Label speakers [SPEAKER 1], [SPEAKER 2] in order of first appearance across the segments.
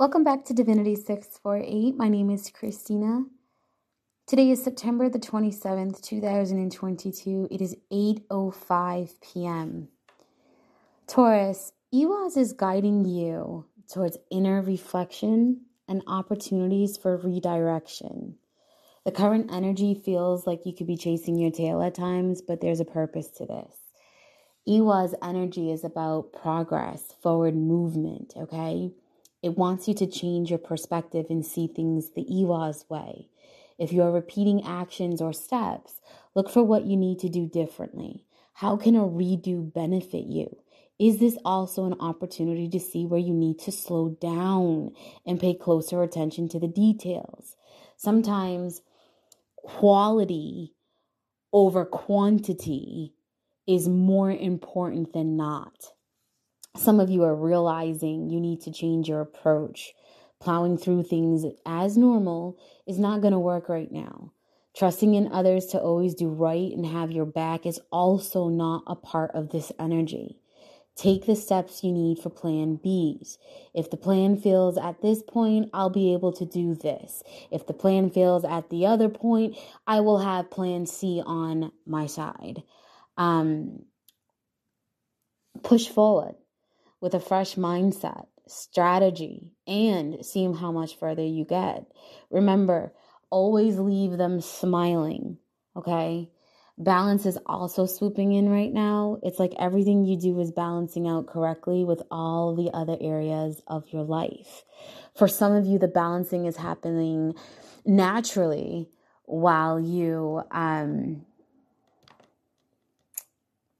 [SPEAKER 1] Welcome back to Divinity 648. My name is Christina. Today is September the 27th, 2022. It is 8:05 p.m. Taurus, Ehwaz is guiding you towards inner reflection and opportunities for redirection. The current energy feels like you could be chasing your tail at times, but there's a purpose to this. Ehwaz energy is about progress, forward movement, okay? It wants you to change your perspective and see things the Ehwaz way. If you are repeating actions or steps, look for what you need to do differently. How can a redo benefit you? Is this also an opportunity to see where you need to slow down and pay closer attention to the details? Sometimes quality over quantity is more important than not some of you are realizing you need to change your approach. Plowing through things as normal is not going to work right now. Trusting in others to always do right and have your back is also not a part of this energy. Take the steps you need for plan Bs. If the plan fails at this point, I'll be able to do this. If the plan fails at the other point, I will have plan C on my side. Um, push forward with a fresh mindset, strategy, and seeing how much further you get. Remember, always leave them smiling, okay? Balance is also swooping in right now. It's like everything you do is balancing out correctly with all the other areas of your life. For some of you, the balancing is happening naturally while you um,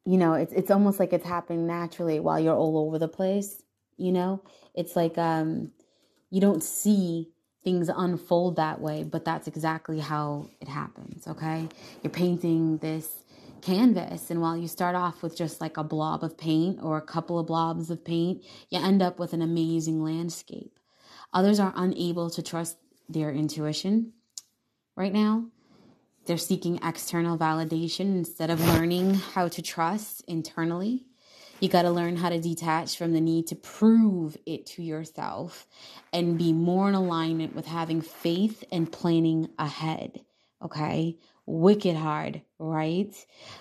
[SPEAKER 1] you know, it's it's almost like it's happening naturally while you're all over the place, you know? It's like um you don't see things unfold that way, but that's exactly how it happens, okay? You're painting this canvas and while you start off with just like a blob of paint or a couple of blobs of paint, you end up with an amazing landscape. Others are unable to trust their intuition right now they're seeking external validation instead of learning how to trust internally. You got to learn how to detach from the need to prove it to yourself and be more in alignment with having faith and planning ahead. Okay? Wicked hard, right?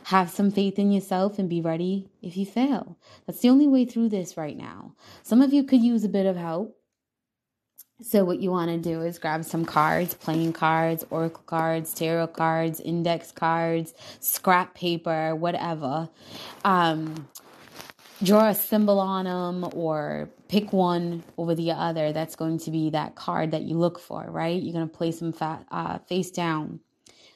[SPEAKER 1] Have some faith in yourself and be ready if you fail. That's the only way through this right now. Some of you could use a bit of help. So, what you want to do is grab some cards, playing cards, oracle cards, tarot cards, index cards, scrap paper, whatever. Um, draw a symbol on them or pick one over the other. That's going to be that card that you look for, right? You're going to place them fa- uh, face down.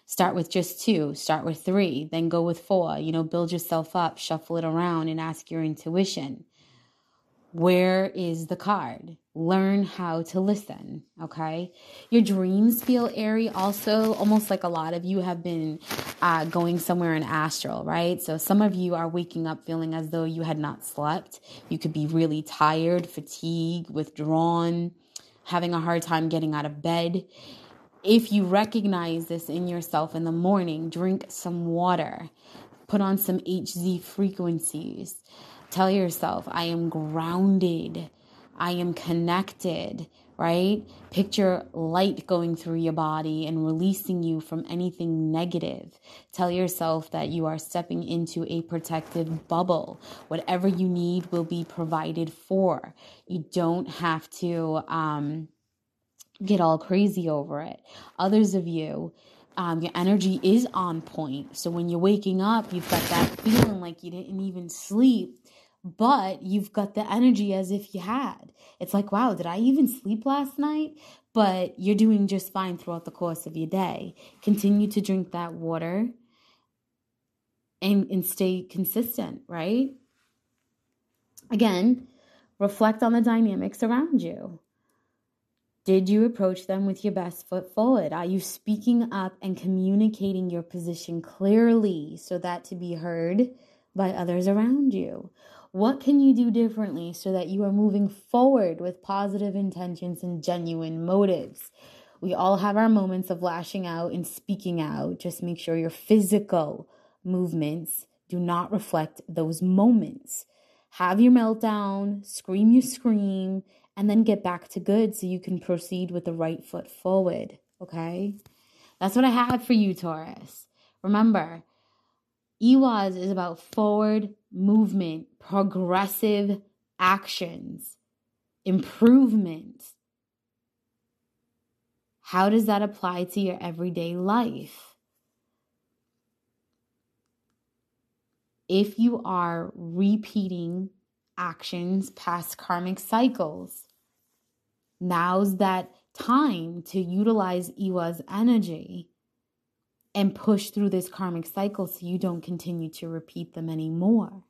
[SPEAKER 1] Start with just two, start with three, then go with four. You know, build yourself up, shuffle it around, and ask your intuition where is the card? Learn how to listen, okay? Your dreams feel airy, also, almost like a lot of you have been uh, going somewhere in astral, right? So some of you are waking up feeling as though you had not slept. You could be really tired, fatigued, withdrawn, having a hard time getting out of bed. If you recognize this in yourself in the morning, drink some water, put on some HZ frequencies. Tell yourself, I am grounded. I am connected, right? Picture light going through your body and releasing you from anything negative. Tell yourself that you are stepping into a protective bubble. Whatever you need will be provided for. You don't have to um, get all crazy over it. Others of you, um, your energy is on point. So when you're waking up, you've got that feeling like you didn't even sleep but you've got the energy as if you had. It's like, wow, did I even sleep last night? But you're doing just fine throughout the course of your day. Continue to drink that water and, and stay consistent, right? Again, reflect on the dynamics around you. Did you approach them with your best foot forward? Are you speaking up and communicating your position clearly so that to be heard by others around you? What can you do differently so that you are moving forward with positive intentions and genuine motives? We all have our moments of lashing out and speaking out. Just make sure your physical movements do not reflect those moments. Have your meltdown, scream your scream, and then get back to good so you can proceed with the right foot forward. Okay? That's what I have for you, Taurus. Remember, Ehwaz is about forward movement, progressive actions, improvement. How does that apply to your everyday life? If you are repeating actions past karmic cycles, now's that time to utilize Ehwaz energy and push through this karmic cycle so you don't continue to repeat them anymore.